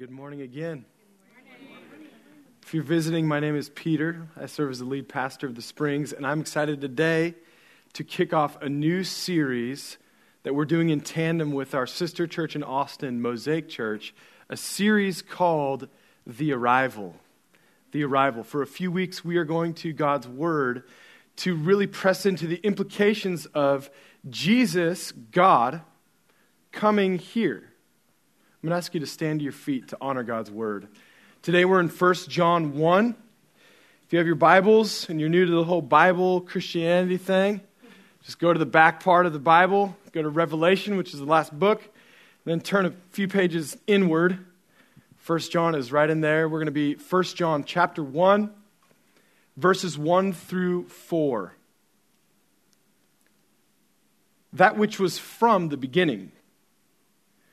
good morning again. If you're visiting, my name is Peter. I serve as the lead pastor of the Springs, and I'm excited today to kick off a new series that we're doing in tandem with our sister church in Austin, Mosaic Church, a series called The Arrival. The Arrival. For a few weeks, we are going to God's Word to really press into the implications of Jesus, God, coming here. I'm going to ask you to stand to your feet to honor God's Word. Today we're in 1 John 1. If you have your Bibles and you're new to the whole Bible Christianity thing, just go to the back part of the Bible, go to Revelation, which is the last book, then turn a few pages inward. 1 John is right in there. We're going to be 1 John chapter 1, verses 1 through 4. That which was from the beginning,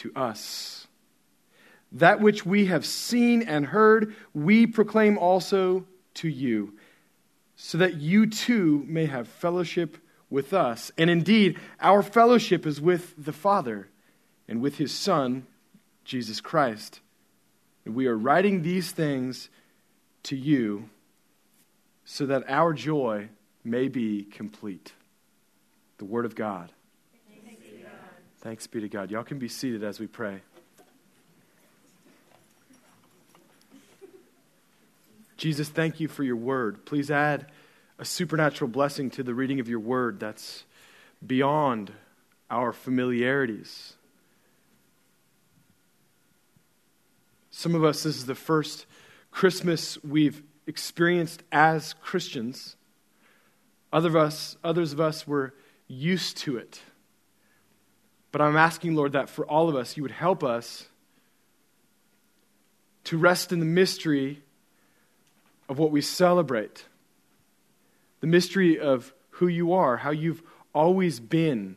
to us. That which we have seen and heard, we proclaim also to you, so that you too may have fellowship with us. And indeed, our fellowship is with the Father and with his Son, Jesus Christ. And we are writing these things to you so that our joy may be complete. The Word of God. Thanks be to God. Thanks be to God. Y'all can be seated as we pray. Jesus, thank you for your word. Please add a supernatural blessing to the reading of your word that's beyond our familiarities. Some of us, this is the first Christmas we've experienced as Christians. Other of us, others of us were used to it. But I'm asking, Lord, that for all of us, you would help us to rest in the mystery of what we celebrate, the mystery of who you are, how you've always been,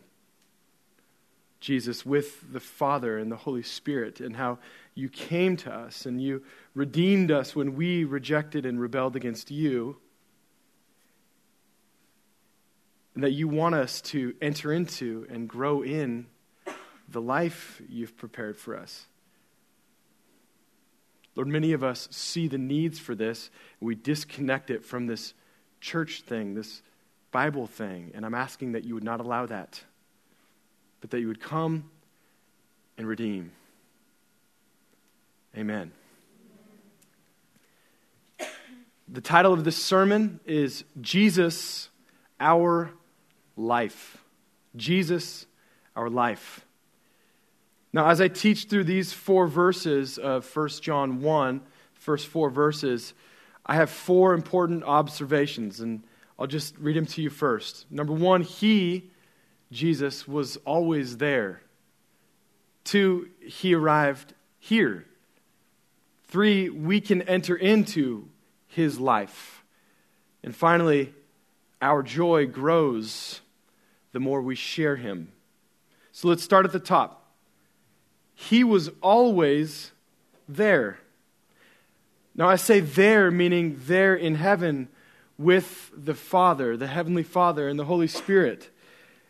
Jesus, with the Father and the Holy Spirit, and how you came to us and you redeemed us when we rejected and rebelled against you. And that you want us to enter into and grow in the life you've prepared for us. Lord, many of us see the needs for this, and we disconnect it from this church thing, this Bible thing. And I'm asking that you would not allow that, but that you would come and redeem. Amen. The title of this sermon is Jesus, Our Life. Jesus, Our Life. Now, as I teach through these four verses of 1 John 1, first four verses, I have four important observations, and I'll just read them to you first. Number one, He, Jesus, was always there. Two, He arrived here. Three, we can enter into His life. And finally, our joy grows the more we share Him. So let's start at the top. He was always there. Now, I say there, meaning there in heaven with the Father, the Heavenly Father, and the Holy Spirit.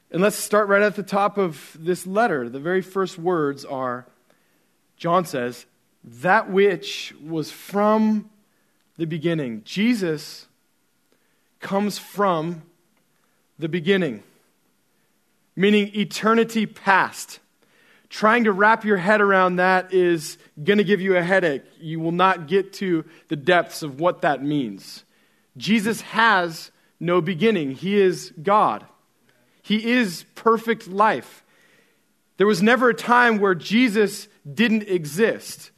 And let's start right at the top of this letter. The very first words are John says, that which was from the beginning. Jesus comes from the beginning, meaning eternity past. Trying to wrap your head around that is going to give you a headache. You will not get to the depths of what that means. Jesus has no beginning, He is God, He is perfect life. There was never a time where Jesus didn't exist,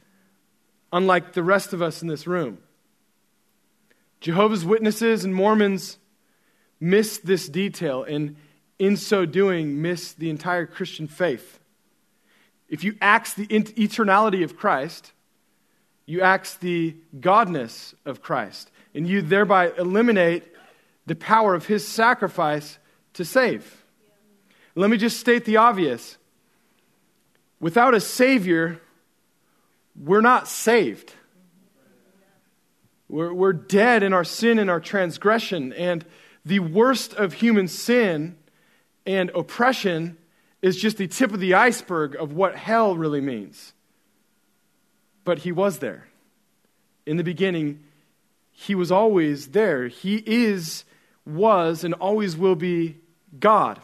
unlike the rest of us in this room. Jehovah's Witnesses and Mormons miss this detail, and in so doing, miss the entire Christian faith. If you axe the eternality of Christ, you axe the godness of Christ, and you thereby eliminate the power of his sacrifice to save. Let me just state the obvious. Without a Savior, we're not saved. We're, we're dead in our sin and our transgression. And the worst of human sin and oppression is just the tip of the iceberg of what hell really means. But He was there. In the beginning, He was always there. He is, was, and always will be God.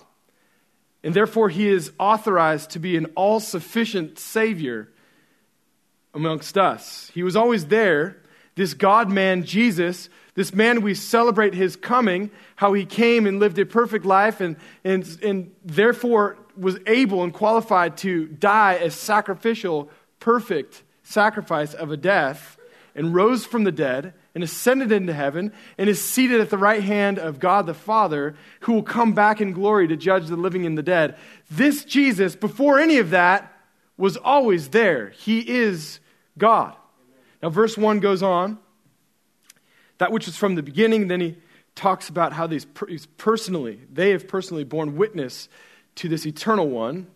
And therefore, He is authorized to be an all sufficient Savior amongst us. He was always there, this God man, Jesus, this man we celebrate his coming, how he came and lived a perfect life and, and, and therefore was able and qualified to die a sacrificial, perfect sacrifice of a death and rose from the dead and ascended into heaven and is seated at the right hand of God the Father, who will come back in glory to judge the living and the dead. This Jesus, before any of that, was always there. He is God. Now, verse 1 goes on. That which was from the beginning, then he talks about how these personally, they have personally borne witness to this eternal one.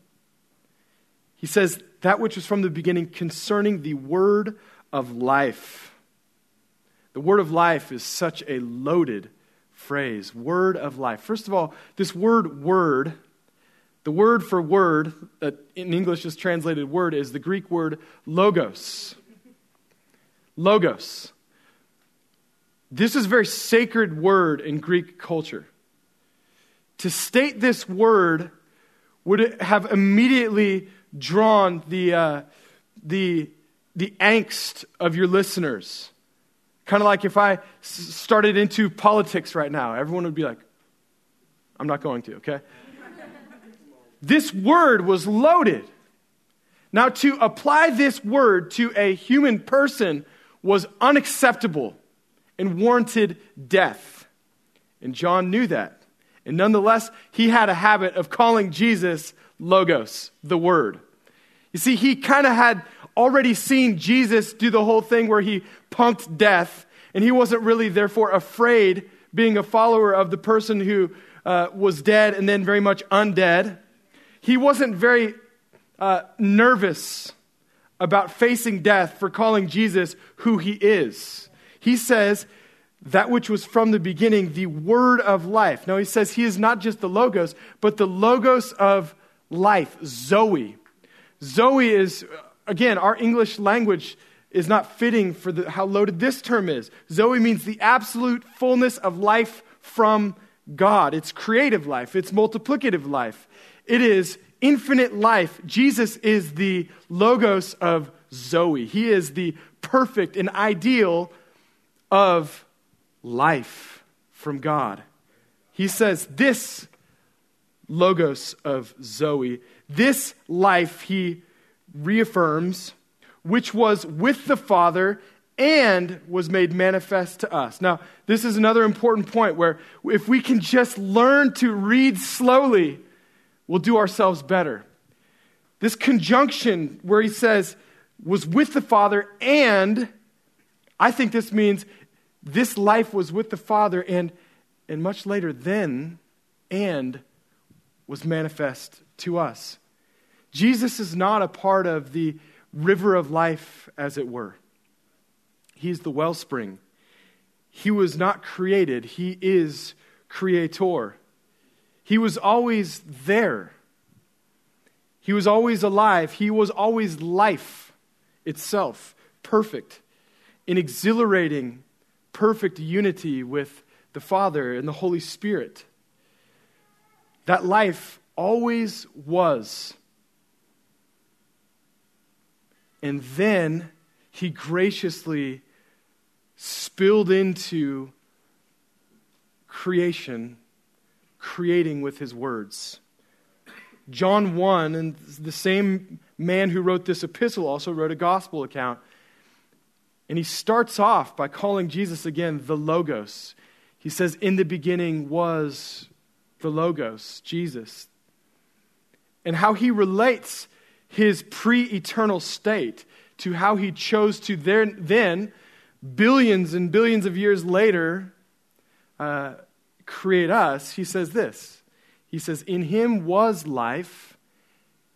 He says, that which was from the beginning concerning the word of life. The word of life is such a loaded phrase. Word of life. First of all, this word word the word for word, that in English is translated word, is the Greek word logos. Logos. This is a very sacred word in Greek culture. To state this word would have immediately drawn the, uh, the, the angst of your listeners. Kind of like if I started into politics right now, everyone would be like, I'm not going to, okay? This word was loaded. Now, to apply this word to a human person was unacceptable and warranted death. And John knew that. And nonetheless, he had a habit of calling Jesus Logos, the Word. You see, he kind of had already seen Jesus do the whole thing where he punked death, and he wasn't really, therefore, afraid being a follower of the person who uh, was dead and then very much undead he wasn't very uh, nervous about facing death for calling Jesus who he is. He says, that which was from the beginning, the word of life. Now he says he is not just the logos, but the logos of life, Zoe. Zoe is, again, our English language is not fitting for the, how loaded this term is. Zoe means the absolute fullness of life from God. It's creative life, it's multiplicative life. It is infinite life. Jesus is the logos of Zoe. He is the perfect and ideal of life from God. He says, This logos of Zoe, this life, he reaffirms, which was with the Father and was made manifest to us. Now, this is another important point where if we can just learn to read slowly, we'll do ourselves better. This conjunction where he says, was with the Father, and I think this means this life was with the Father, and, and much later, then, and was manifest to us. Jesus is not a part of the river of life, as it were. He's the wellspring. He was not created, He is creator. He was always there. He was always alive. He was always life itself, perfect, in exhilarating, perfect unity with the Father and the Holy Spirit. That life always was. And then he graciously spilled into creation creating with his words. John 1, and the same man who wrote this epistle also wrote a gospel account. And he starts off by calling Jesus again the Logos. He says, In the beginning was the Logos, Jesus. And how he relates his pre eternal state to how he chose to then, billions and billions of years later, uh, create us, he says this. He says, In him was life,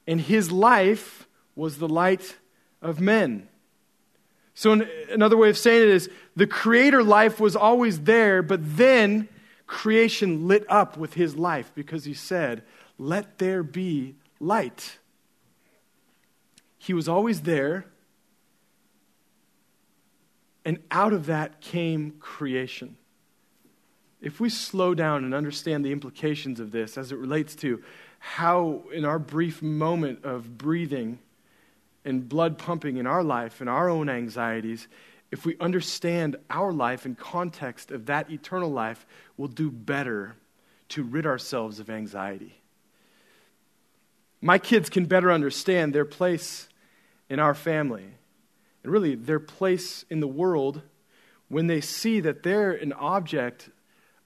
and his life was the light of men. So, another way of saying it is the creator life was always there, but then creation lit up with his life because he said, Let there be light. He was always there, and out of that came creation. If we slow down and understand the implications of this as it relates to how, in our brief moment of breathing and blood pumping in our life and our own anxieties, if we understand our life in context of that eternal life, we'll do better to rid ourselves of anxiety. My kids can better understand their place in our family and really their place in the world when they see that they're an object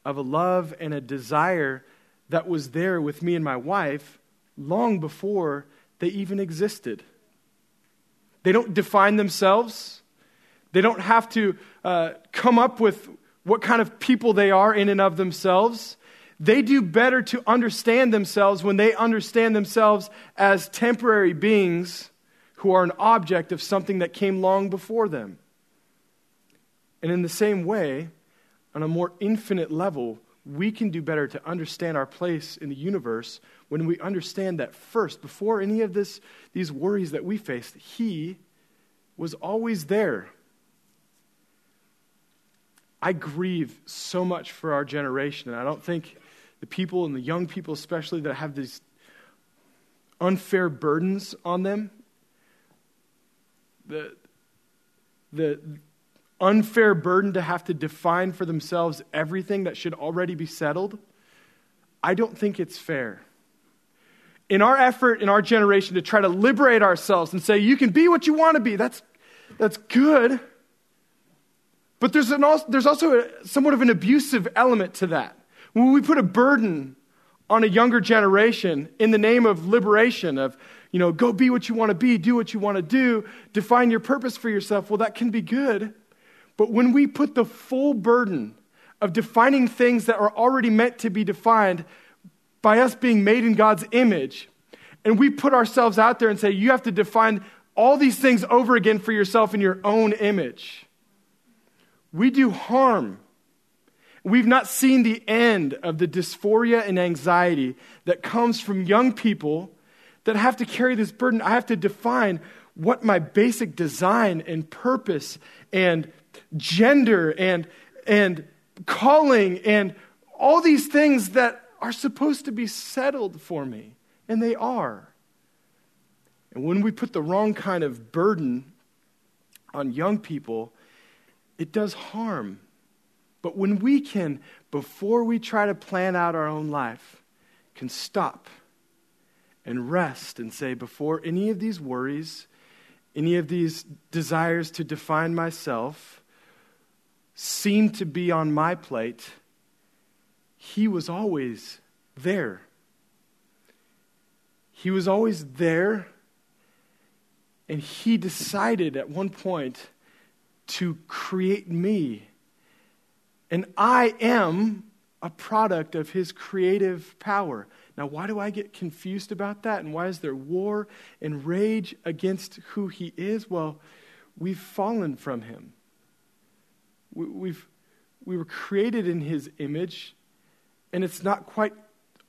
of a love and a desire that was there with me and my wife long before they even existed. They don't define themselves. They don't have to uh, come up with what kind of people they are in and of themselves. They do better to understand themselves when they understand themselves as temporary beings who are an object of something that came long before them. And in the same way, on a more infinite level, we can do better to understand our place in the universe when we understand that first, before any of this, these worries that we faced, He was always there. I grieve so much for our generation, and I don't think the people and the young people, especially, that have these unfair burdens on them, the, the unfair burden to have to define for themselves everything that should already be settled, I don't think it's fair. In our effort in our generation to try to liberate ourselves and say, you can be what you want to be, that's, that's good. But there's, an also, there's also a, somewhat of an abusive element to that. When we put a burden on a younger generation in the name of liberation, of, you know, go be what you want to be, do what you want to do, define your purpose for yourself, well, that can be good. But when we put the full burden of defining things that are already meant to be defined by us being made in God's image, and we put ourselves out there and say, you have to define all these things over again for yourself in your own image we do harm. We've not seen the end of the dysphoria and anxiety that comes from young people that have to carry this burden. I have to define what my basic design and purpose and gender and, and calling and all these things that are supposed to be settled for me. And they are. And when we put the wrong kind of burden on young people, it does harm. But when we can, before we try to plan out our own life, can stop and rest and say, before any of these worries, any of these desires to define myself seem to be on my plate, He was always there. He was always there, and He decided at one point to create me. And I am a product of his creative power. Now, why do I get confused about that? And why is there war and rage against who he is? Well, we've fallen from him. We've, we were created in his image, and it's not quite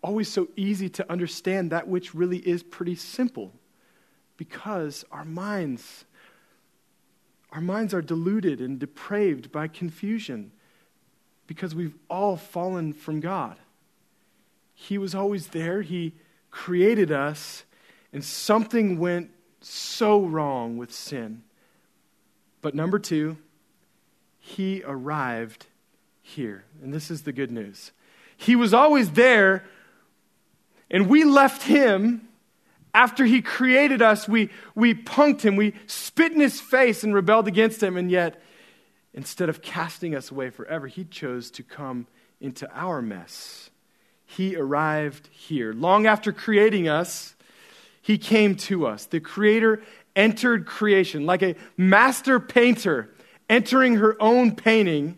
always so easy to understand that which really is pretty simple because our minds our minds are deluded and depraved by confusion because we've all fallen from God. He was always there, He created us, and something went so wrong with sin. But number two, He arrived here. And this is the good news. He was always there, and we left Him after he created us, we, we punked him, we spit in his face and rebelled against him, and yet, instead of casting us away forever, he chose to come into our mess. He arrived here. Long after creating us, he came to us. The creator entered creation, like a master painter entering her own painting,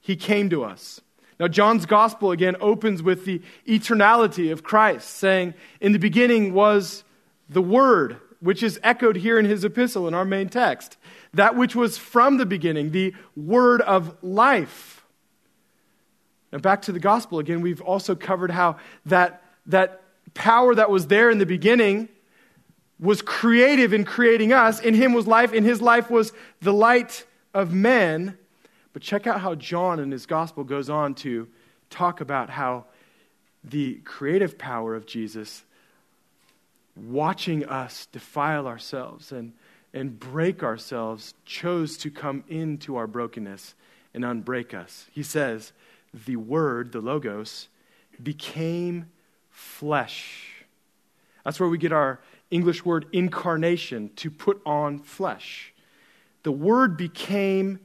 he came to us. Now, John's gospel again opens with the eternality of Christ, saying, In the beginning was the Word, which is echoed here in his epistle in our main text. That which was from the beginning, the Word of life. Now, back to the gospel again, we've also covered how that, that power that was there in the beginning was creative in creating us. In him was life, in his life was the light of men. But check out how John in his gospel goes on to talk about how the creative power of Jesus, watching us defile ourselves and, and break ourselves, chose to come into our brokenness and unbreak us. He says, The Word, the Logos, became flesh. That's where we get our English word incarnation, to put on flesh. The Word became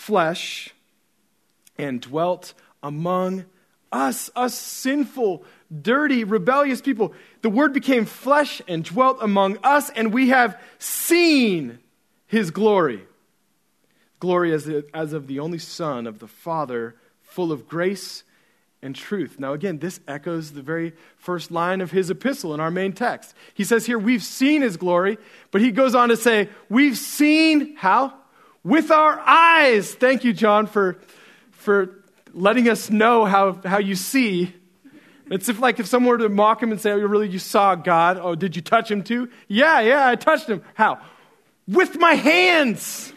flesh and dwelt among us, us sinful, dirty, rebellious people. The Word became flesh and dwelt among us, and we have seen His glory. Glory as, as of the only Son of the Father, full of grace and truth. Now, again, this echoes the very first line of his epistle in our main text. He says here, We've seen his glory, but he goes on to say, We've seen how? With our eyes. Thank you, John, for, for letting us know how, how you see. It's if, like, if someone were to mock him and say, Oh, really, you saw God? Oh, did you touch him too? Yeah, yeah, I touched him. How? With my hands.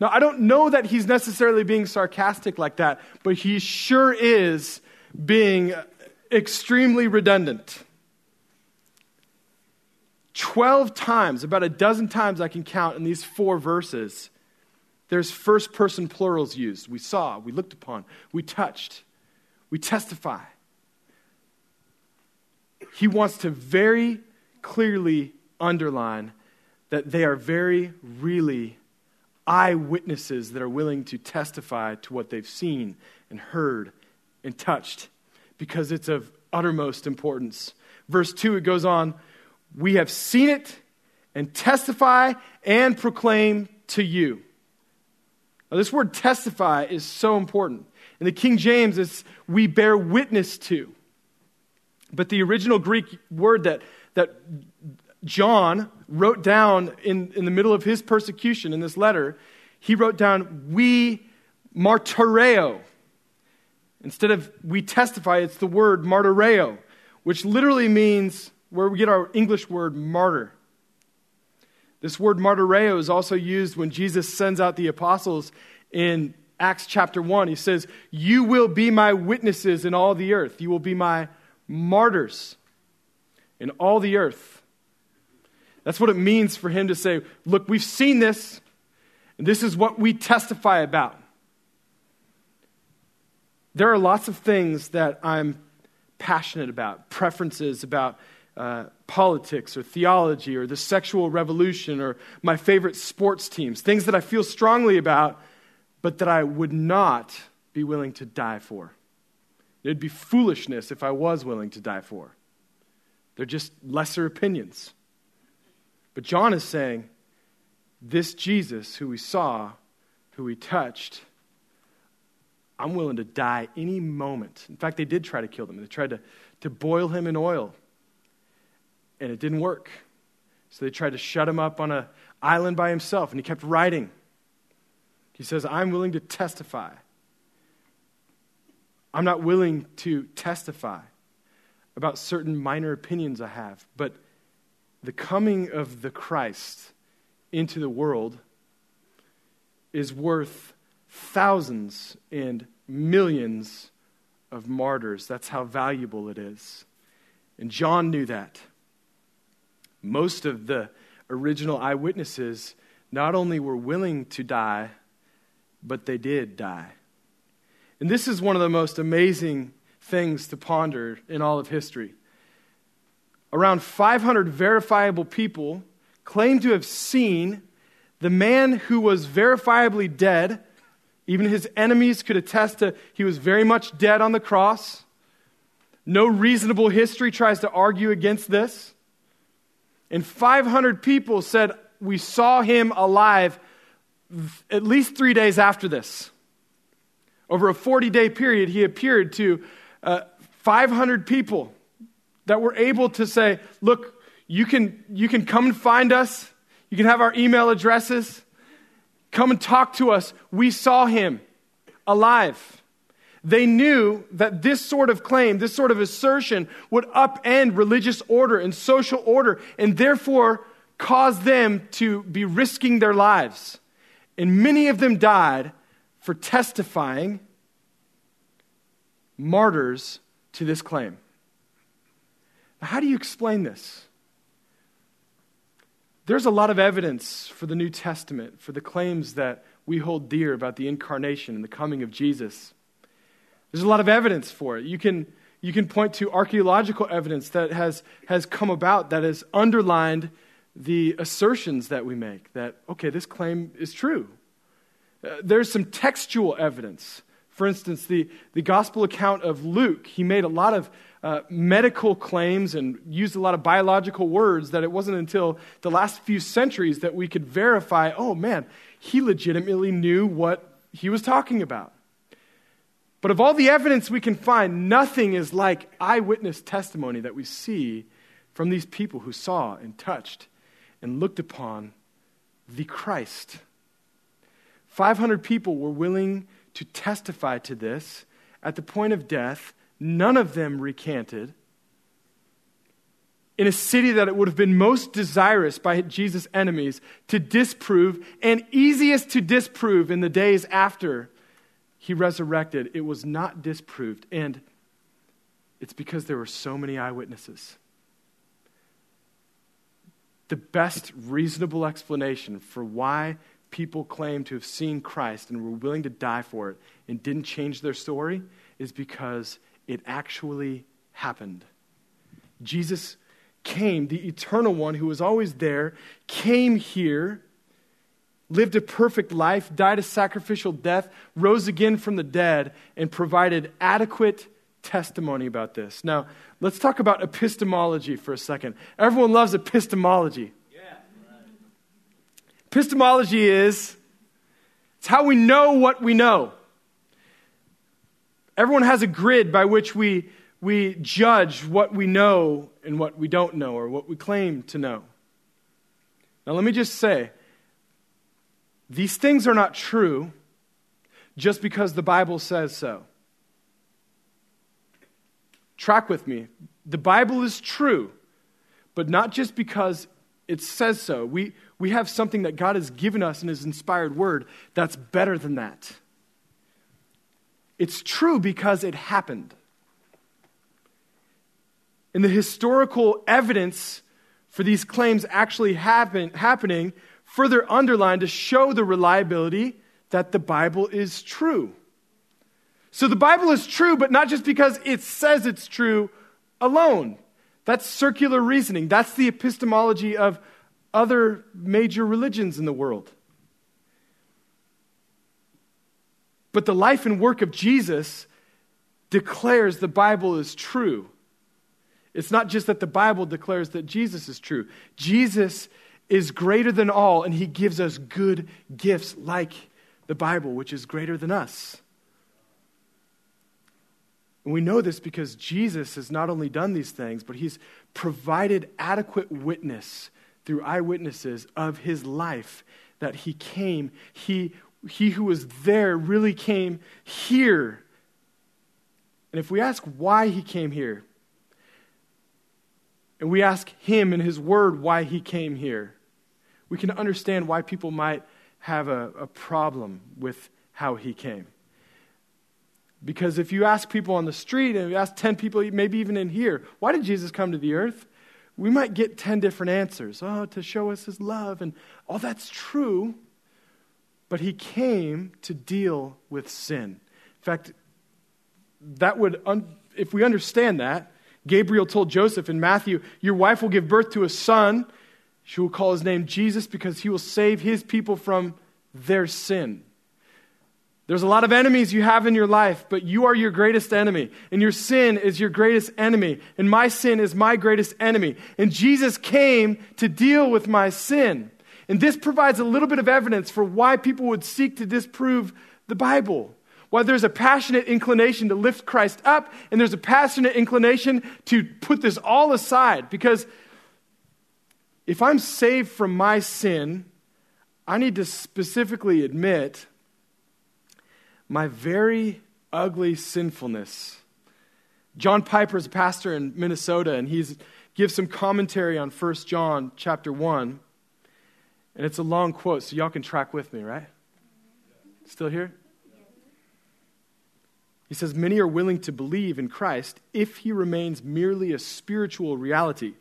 Now, I don't know that he's necessarily being sarcastic like that, but he sure is being extremely redundant. 12 times, about a dozen times I can count in these four verses, there's first person plurals used. We saw, we looked upon, we touched, we testify. He wants to very clearly underline that they are very, really eyewitnesses that are willing to testify to what they've seen and heard and touched because it's of uttermost importance. Verse 2, it goes on We have seen it and testify and proclaim to you. Now, this word testify is so important. In the King James, it's we bear witness to. But the original Greek word that, that John wrote down in, in the middle of his persecution in this letter, he wrote down, We martyreo. Instead of we testify, it's the word martyreo, which literally means where we get our English word martyr. This word martyreo is also used when Jesus sends out the apostles in Acts chapter 1. He says, You will be my witnesses in all the earth. You will be my martyrs in all the earth. That's what it means for him to say, Look, we've seen this, and this is what we testify about. There are lots of things that I'm passionate about, preferences about uh, politics or theology or the sexual revolution or my favorite sports teams, things that I feel strongly about, but that I would not be willing to die for. It'd be foolishness if I was willing to die for. They're just lesser opinions. But John is saying, this Jesus who we saw, who we touched, I'm willing to die any moment. In fact, they did try to kill him. They tried to, to boil him in oil, and it didn't work. So they tried to shut him up on an island by himself, and he kept writing. He says, I'm willing to testify. I'm not willing to testify about certain minor opinions I have, but the coming of the Christ into the world is worth thousands and millions of martyrs. That's how valuable it is. And John knew that. Most of the original eyewitnesses not only were willing to die, but they did die. And this is one of the most amazing things to ponder in all of history around 500 verifiable people claim to have seen the man who was verifiably dead. Even his enemies could attest to he was very much dead on the cross. No reasonable history tries to argue against this. And 500 people said, We saw him alive at least three days after this. Over a 40 day period, he appeared to uh, 500 people that were able to say, Look, you can, you can come and find us. You can have our email addresses. Come and talk to us. We saw him alive. They knew that this sort of claim, this sort of assertion, would upend religious order and social order, and therefore cause them to be risking their lives. And many of them died for testifying martyrs to this claim. Now, how do you explain this? There's a lot of evidence for the New Testament, for the claims that we hold dear about the incarnation and the coming of Jesus. There's a lot of evidence for it. You can, you can point to archaeological evidence that has, has come about that has underlined the assertions that we make that, okay, this claim is true. Uh, there's some textual evidence. For instance, the, the gospel account of Luke, he made a lot of uh, medical claims and used a lot of biological words that it wasn't until the last few centuries that we could verify oh, man, he legitimately knew what he was talking about. But of all the evidence we can find, nothing is like eyewitness testimony that we see from these people who saw and touched and looked upon the Christ. 500 people were willing to testify to this at the point of death. None of them recanted. In a city that it would have been most desirous by Jesus' enemies to disprove and easiest to disprove in the days after he resurrected, it was not disproved. And it's because there were so many eyewitnesses. The best reasonable explanation for why people claim to have seen Christ and were willing to die for it and didn't change their story is because it actually happened. Jesus came, the eternal one who was always there, came here, lived a perfect life, died a sacrificial death, rose again from the dead, and provided adequate testimony about this. Now, let's talk about epistemology for a second. Everyone loves epistemology. Epistemology is it's how we know what we know. Everyone has a grid by which we, we judge what we know and what we don't know, or what we claim to know. Now, let me just say these things are not true just because the Bible says so. Track with me. The Bible is true, but not just because it says so. We, we have something that God has given us in His inspired word that's better than that. It's true because it happened. And the historical evidence for these claims actually happen, happening further underlined to show the reliability that the Bible is true. So the Bible is true, but not just because it says it's true alone. That's circular reasoning. That's the epistemology of other major religions in the world. But the life and work of Jesus declares the Bible is true. It's not just that the Bible declares that Jesus is true. Jesus is greater than all, and he gives us good gifts like the Bible, which is greater than us. And we know this because Jesus has not only done these things, but he's provided adequate witness through eyewitnesses of his life that he came. He, he who was there really came here. And if we ask why he came here, and we ask him in his word why he came here, we can understand why people might have a, a problem with how he came. Because if you ask people on the street, and you ask 10 people, maybe even in here, why did Jesus come to the earth? we might get 10 different answers. Oh, to show us his love. And all that's true. But he came to deal with sin. In fact, that would, un- if we understand that, Gabriel told Joseph in Matthew, Your wife will give birth to a son. She will call his name Jesus because he will save his people from their sin. There's a lot of enemies you have in your life, but you are your greatest enemy. And your sin is your greatest enemy. And my sin is my greatest enemy. And Jesus came to deal with my sin. And this provides a little bit of evidence for why people would seek to disprove the Bible. Why there's a passionate inclination to lift Christ up, and there's a passionate inclination to put this all aside. Because if I'm saved from my sin, I need to specifically admit my very ugly sinfulness. John Piper is a pastor in Minnesota, and he gives some commentary on 1 John chapter 1. And it's a long quote, so y'all can track with me, right? Still here? He says, Many are willing to believe in Christ if he remains merely a spiritual reality.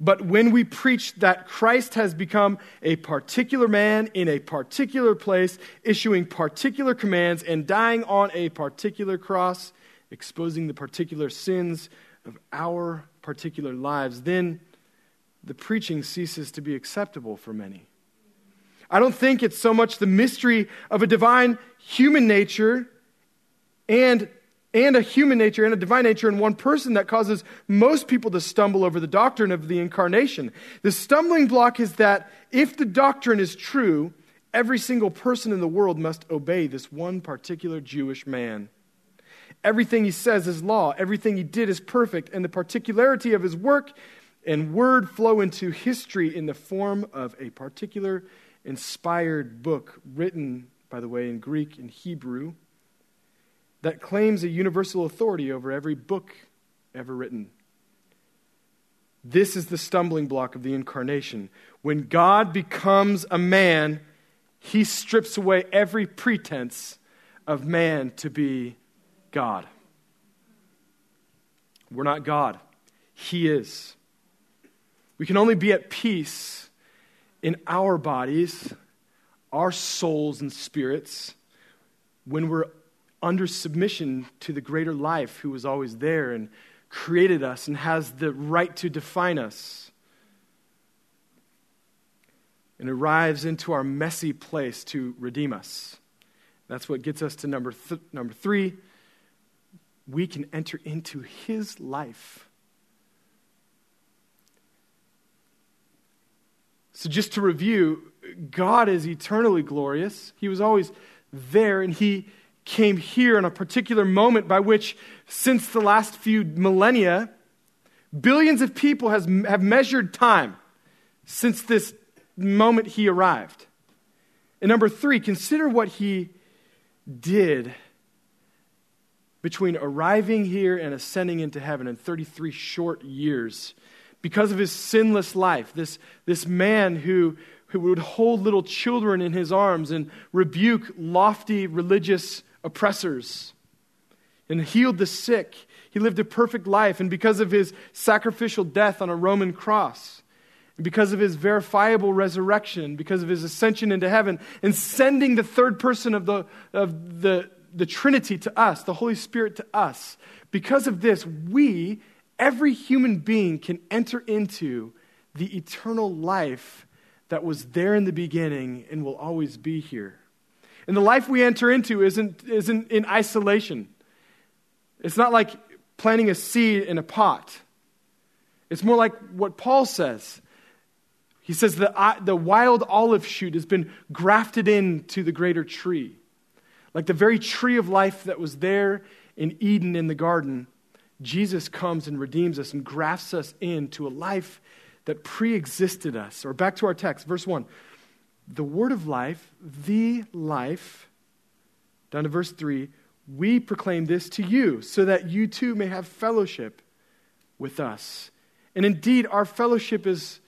But when we preach that Christ has become a particular man in a particular place, issuing particular commands and dying on a particular cross, exposing the particular sins of our particular lives, then the preaching ceases to be acceptable for many. I don't think it's so much the mystery of a divine human nature and and a human nature and a divine nature in one person that causes most people to stumble over the doctrine of the incarnation. The stumbling block is that if the doctrine is true, every single person in the world must obey this one particular Jewish man. Everything he says is law, everything he did is perfect, and the particularity of his work and word flow into history in the form of a particular inspired book written, by the way, in Greek and Hebrew that claims a universal authority over every book ever written. This is the stumbling block of the incarnation. When God becomes a man, he strips away every pretense of man to be God. We're not God, He is. We can only be at peace in our bodies, our souls and spirits, when we're under submission to the greater life who was always there and created us and has the right to define us and arrives into our messy place to redeem us. That's what gets us to number, th- number three. We can enter into his life. So, just to review, God is eternally glorious. He was always there, and he came here in a particular moment by which, since the last few millennia, billions of people has, have measured time since this moment he arrived. And number three, consider what he did between arriving here and ascending into heaven in 33 short years because of his sinless life. This, this man who, who would hold little children in his arms and rebuke lofty religious oppressors and healed the sick. He lived a perfect life, and because of his sacrificial death on a Roman cross, and because of his verifiable resurrection, because of his ascension into heaven, and sending the third person of the, of the, the Trinity to us, the Holy Spirit to us, because of this, we, every human being, can enter into the eternal life that was there in the beginning and will always be here. And the life we enter into isn't, isn't in isolation. It's not like planting a seed in a pot. It's more like what Paul says. He says the, uh, the wild olive shoot has been grafted into the greater tree. Like the very tree of life that was there in Eden in the garden, Jesus comes and redeems us and grafts us into a life that pre existed us. Or back to our text, verse 1 the word of life, the life, down to verse 3, we proclaim this to you so that you too may have fellowship with us. And indeed, our fellowship is,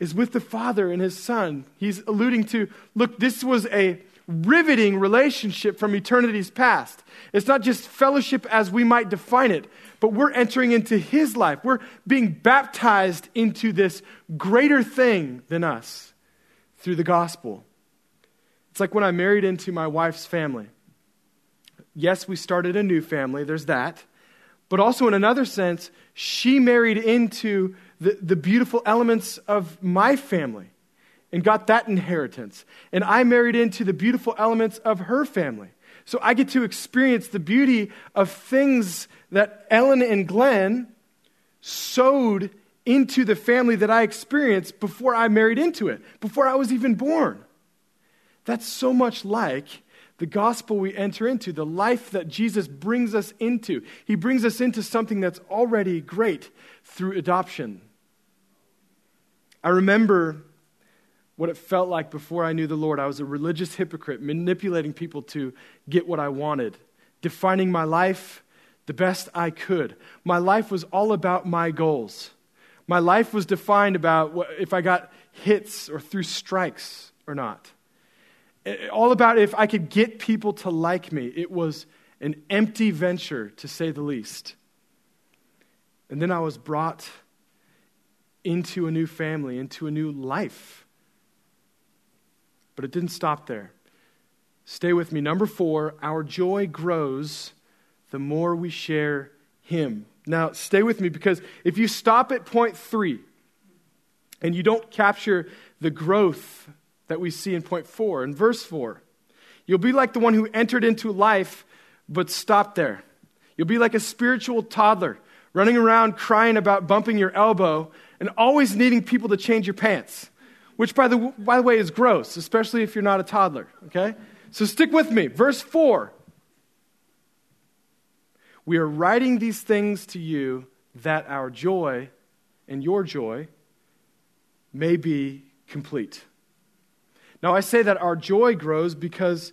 is with the Father and His Son. He's alluding to look, this was a riveting relationship from eternity's past. It's not just fellowship as we might define it, but we're entering into His life. We're being baptized into this greater thing than us through the gospel. It's like when I married into my wife's family. Yes, we started a new family, there's that. But also, in another sense, she married into the, the beautiful elements of my family and got that inheritance. And I married into the beautiful elements of her family. So I get to experience the beauty of things that Ellen and Glenn sowed into the family that I experienced before I married into it, before I was even born. That's so much like the gospel we enter into, the life that Jesus brings us into. He brings us into something that's already great through adoption. I remember what it felt like before I knew the Lord. I was a religious hypocrite, manipulating people to get what I wanted, defining my life the best I could. My life was all about my goals. My life was defined about if I got hits or threw strikes or not. All about if I could get people to like me. It was an empty venture, to say the least. And then I was brought into a new family, into a new life. But it didn't stop there. Stay with me. Number four, our joy grows the more we share Him. Now, stay with me because if you stop at point three and you don't capture the growth that we see in point four, in verse four, you'll be like the one who entered into life but stopped there. You'll be like a spiritual toddler running around crying about bumping your elbow and always needing people to change your pants, which, by the, by the way, is gross, especially if you're not a toddler, okay? So stick with me. Verse 4 we are writing these things to you that our joy and your joy may be complete. Now, I say that our joy grows because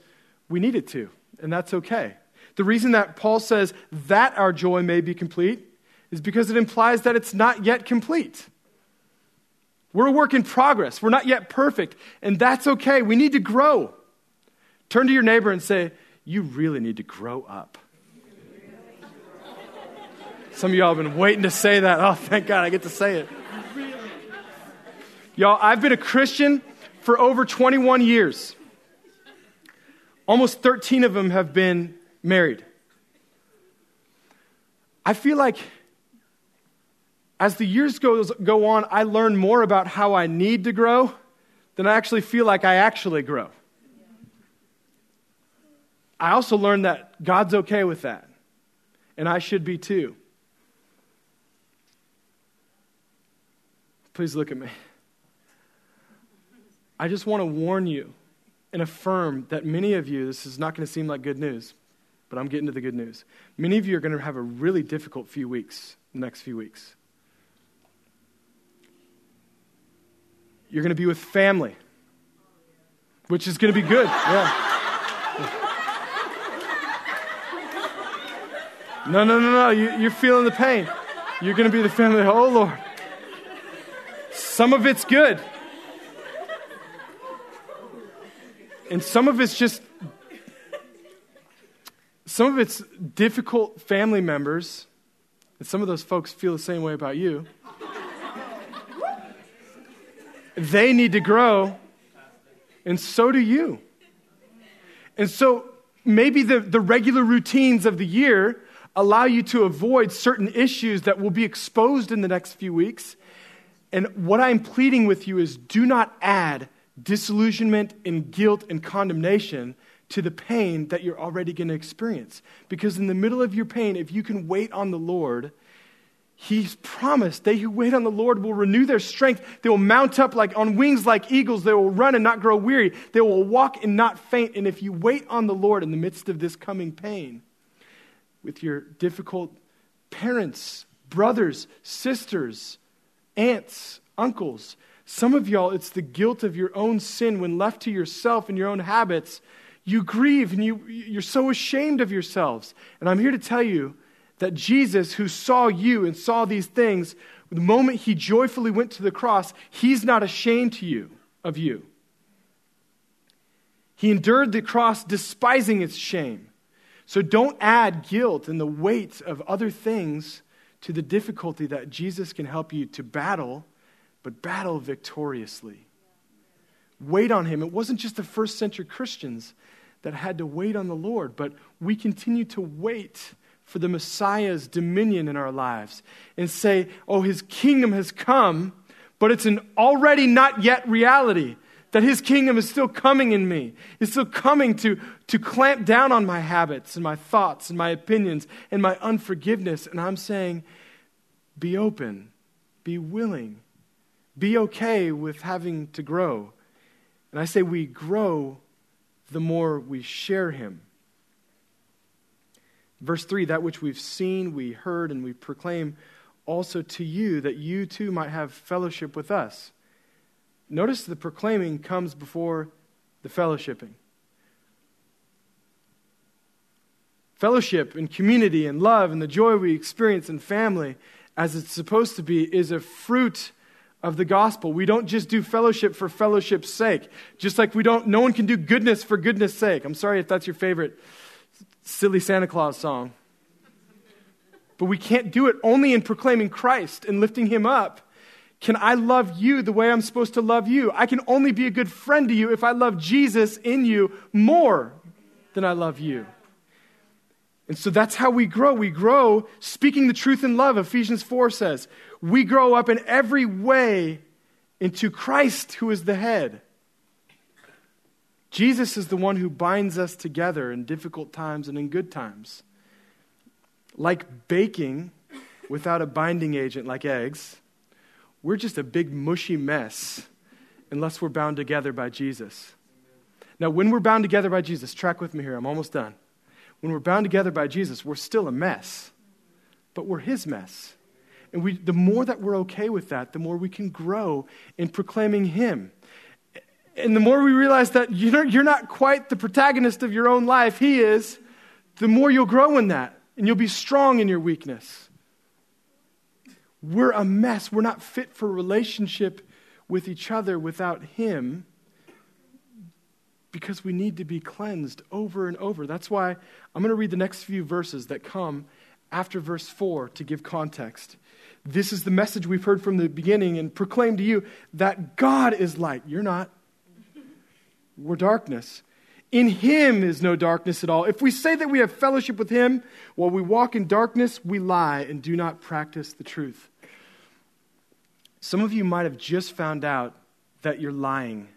we need it to, and that's okay. The reason that Paul says that our joy may be complete is because it implies that it's not yet complete. We're a work in progress. We're not yet perfect, and that's okay. We need to grow. Turn to your neighbor and say, You really need to grow up. Some of y'all have been waiting to say that. Oh, thank God I get to say it. Y'all, I've been a Christian for over 21 years. Almost 13 of them have been married. I feel like as the years goes, go on, I learn more about how I need to grow than I actually feel like I actually grow. I also learned that God's okay with that, and I should be too. Please look at me. I just want to warn you and affirm that many of you, this is not going to seem like good news, but I'm getting to the good news. Many of you are going to have a really difficult few weeks, the next few weeks. You're going to be with family, which is going to be good. Yeah. No, no, no, no. You, are feeling the pain. You're going to be the family. Oh, Lord. Some of it's good. And some of it's just, some of it's difficult family members. And some of those folks feel the same way about you. They need to grow, and so do you. And so maybe the, the regular routines of the year allow you to avoid certain issues that will be exposed in the next few weeks. And what I'm pleading with you is do not add disillusionment and guilt and condemnation to the pain that you're already going to experience. Because in the middle of your pain, if you can wait on the Lord, He's promised they who wait on the Lord will renew their strength. They will mount up like on wings like eagles. They will run and not grow weary. They will walk and not faint. And if you wait on the Lord in the midst of this coming pain, with your difficult parents, brothers, sisters, aunts, uncles. Some of y'all, it's the guilt of your own sin when left to yourself and your own habits. You grieve and you, you're so ashamed of yourselves. And I'm here to tell you that Jesus, who saw you and saw these things, the moment he joyfully went to the cross, he's not ashamed to you of you. He endured the cross despising its shame. So don't add guilt and the weight of other things to the difficulty that Jesus can help you to battle, but battle victoriously. Wait on Him. It wasn't just the first century Christians that had to wait on the Lord, but we continue to wait for the Messiah's dominion in our lives and say, oh, His kingdom has come, but it's an already not yet reality. That his kingdom is still coming in me. It's still coming to, to clamp down on my habits and my thoughts and my opinions and my unforgiveness. And I'm saying, be open, be willing, be okay with having to grow. And I say we grow the more we share him. Verse 3 that which we've seen, we heard, and we proclaim also to you, that you too might have fellowship with us. Notice the proclaiming comes before the fellowshipping. Fellowship and community and love and the joy we experience in family, as it's supposed to be, is a fruit of the gospel. We don't just do fellowship for fellowship's sake. Just like we don't, no one can do goodness for goodness sake. I'm sorry if that's your favorite silly Santa Claus song. But we can't do it only in proclaiming Christ and lifting him up can I love you the way I'm supposed to love you? I can only be a good friend to you if I love Jesus in you more than I love you. And so that's how we grow. We grow speaking the truth in love, Ephesians 4 says. We grow up in every way into Christ, who is the head. Jesus is the one who binds us together in difficult times and in good times. Like baking without a binding agent like eggs, we're just a big mushy mess unless we're bound together by Jesus. Now, when we're bound together by Jesus, track with me here, I'm almost done. When we're bound together by Jesus, we're still a mess, but we're his mess. And we, the more that we're okay with that, the more we can grow in proclaiming him. And the more we realize that you're, you're not quite the protagonist of your own life, he is, the more you'll grow in that. And you'll be strong in your weakness. We're a mess. We're not fit for relationship with each other without Him because we need to be cleansed over and over. That's why I'm going to read the next few verses that come after verse 4 to give context. This is the message we've heard from the beginning and proclaim to you that God is light. You're not. We're darkness. In him is no darkness at all. If we say that we have fellowship with him while we walk in darkness, we lie and do not practice the truth. Some of you might have just found out that you're lying.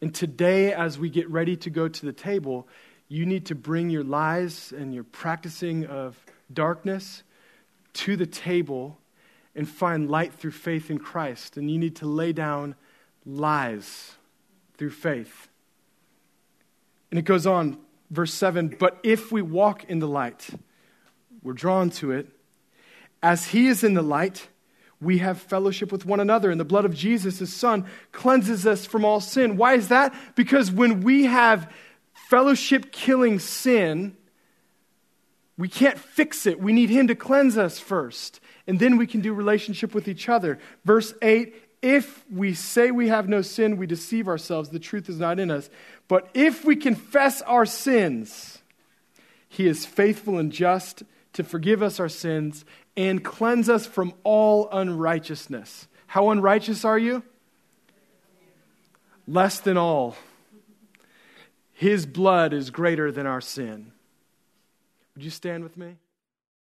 And today, as we get ready to go to the table, you need to bring your lies and your practicing of darkness to the table and find light through faith in Christ. And you need to lay down lies through faith. And it goes on, verse 7 But if we walk in the light, we're drawn to it as he is in the light, we have fellowship with one another, and the blood of Jesus, his son, cleanses us from all sin. Why is that? Because when we have fellowship killing sin, we can't fix it. We need him to cleanse us first, and then we can do relationship with each other. Verse 8 If we say we have no sin, we deceive ourselves. The truth is not in us. But if we confess our sins, he is faithful and just to forgive us our sins and cleanse us from all unrighteousness. How unrighteous are you? Less than all. His blood is greater than our sin. Would you stand with me?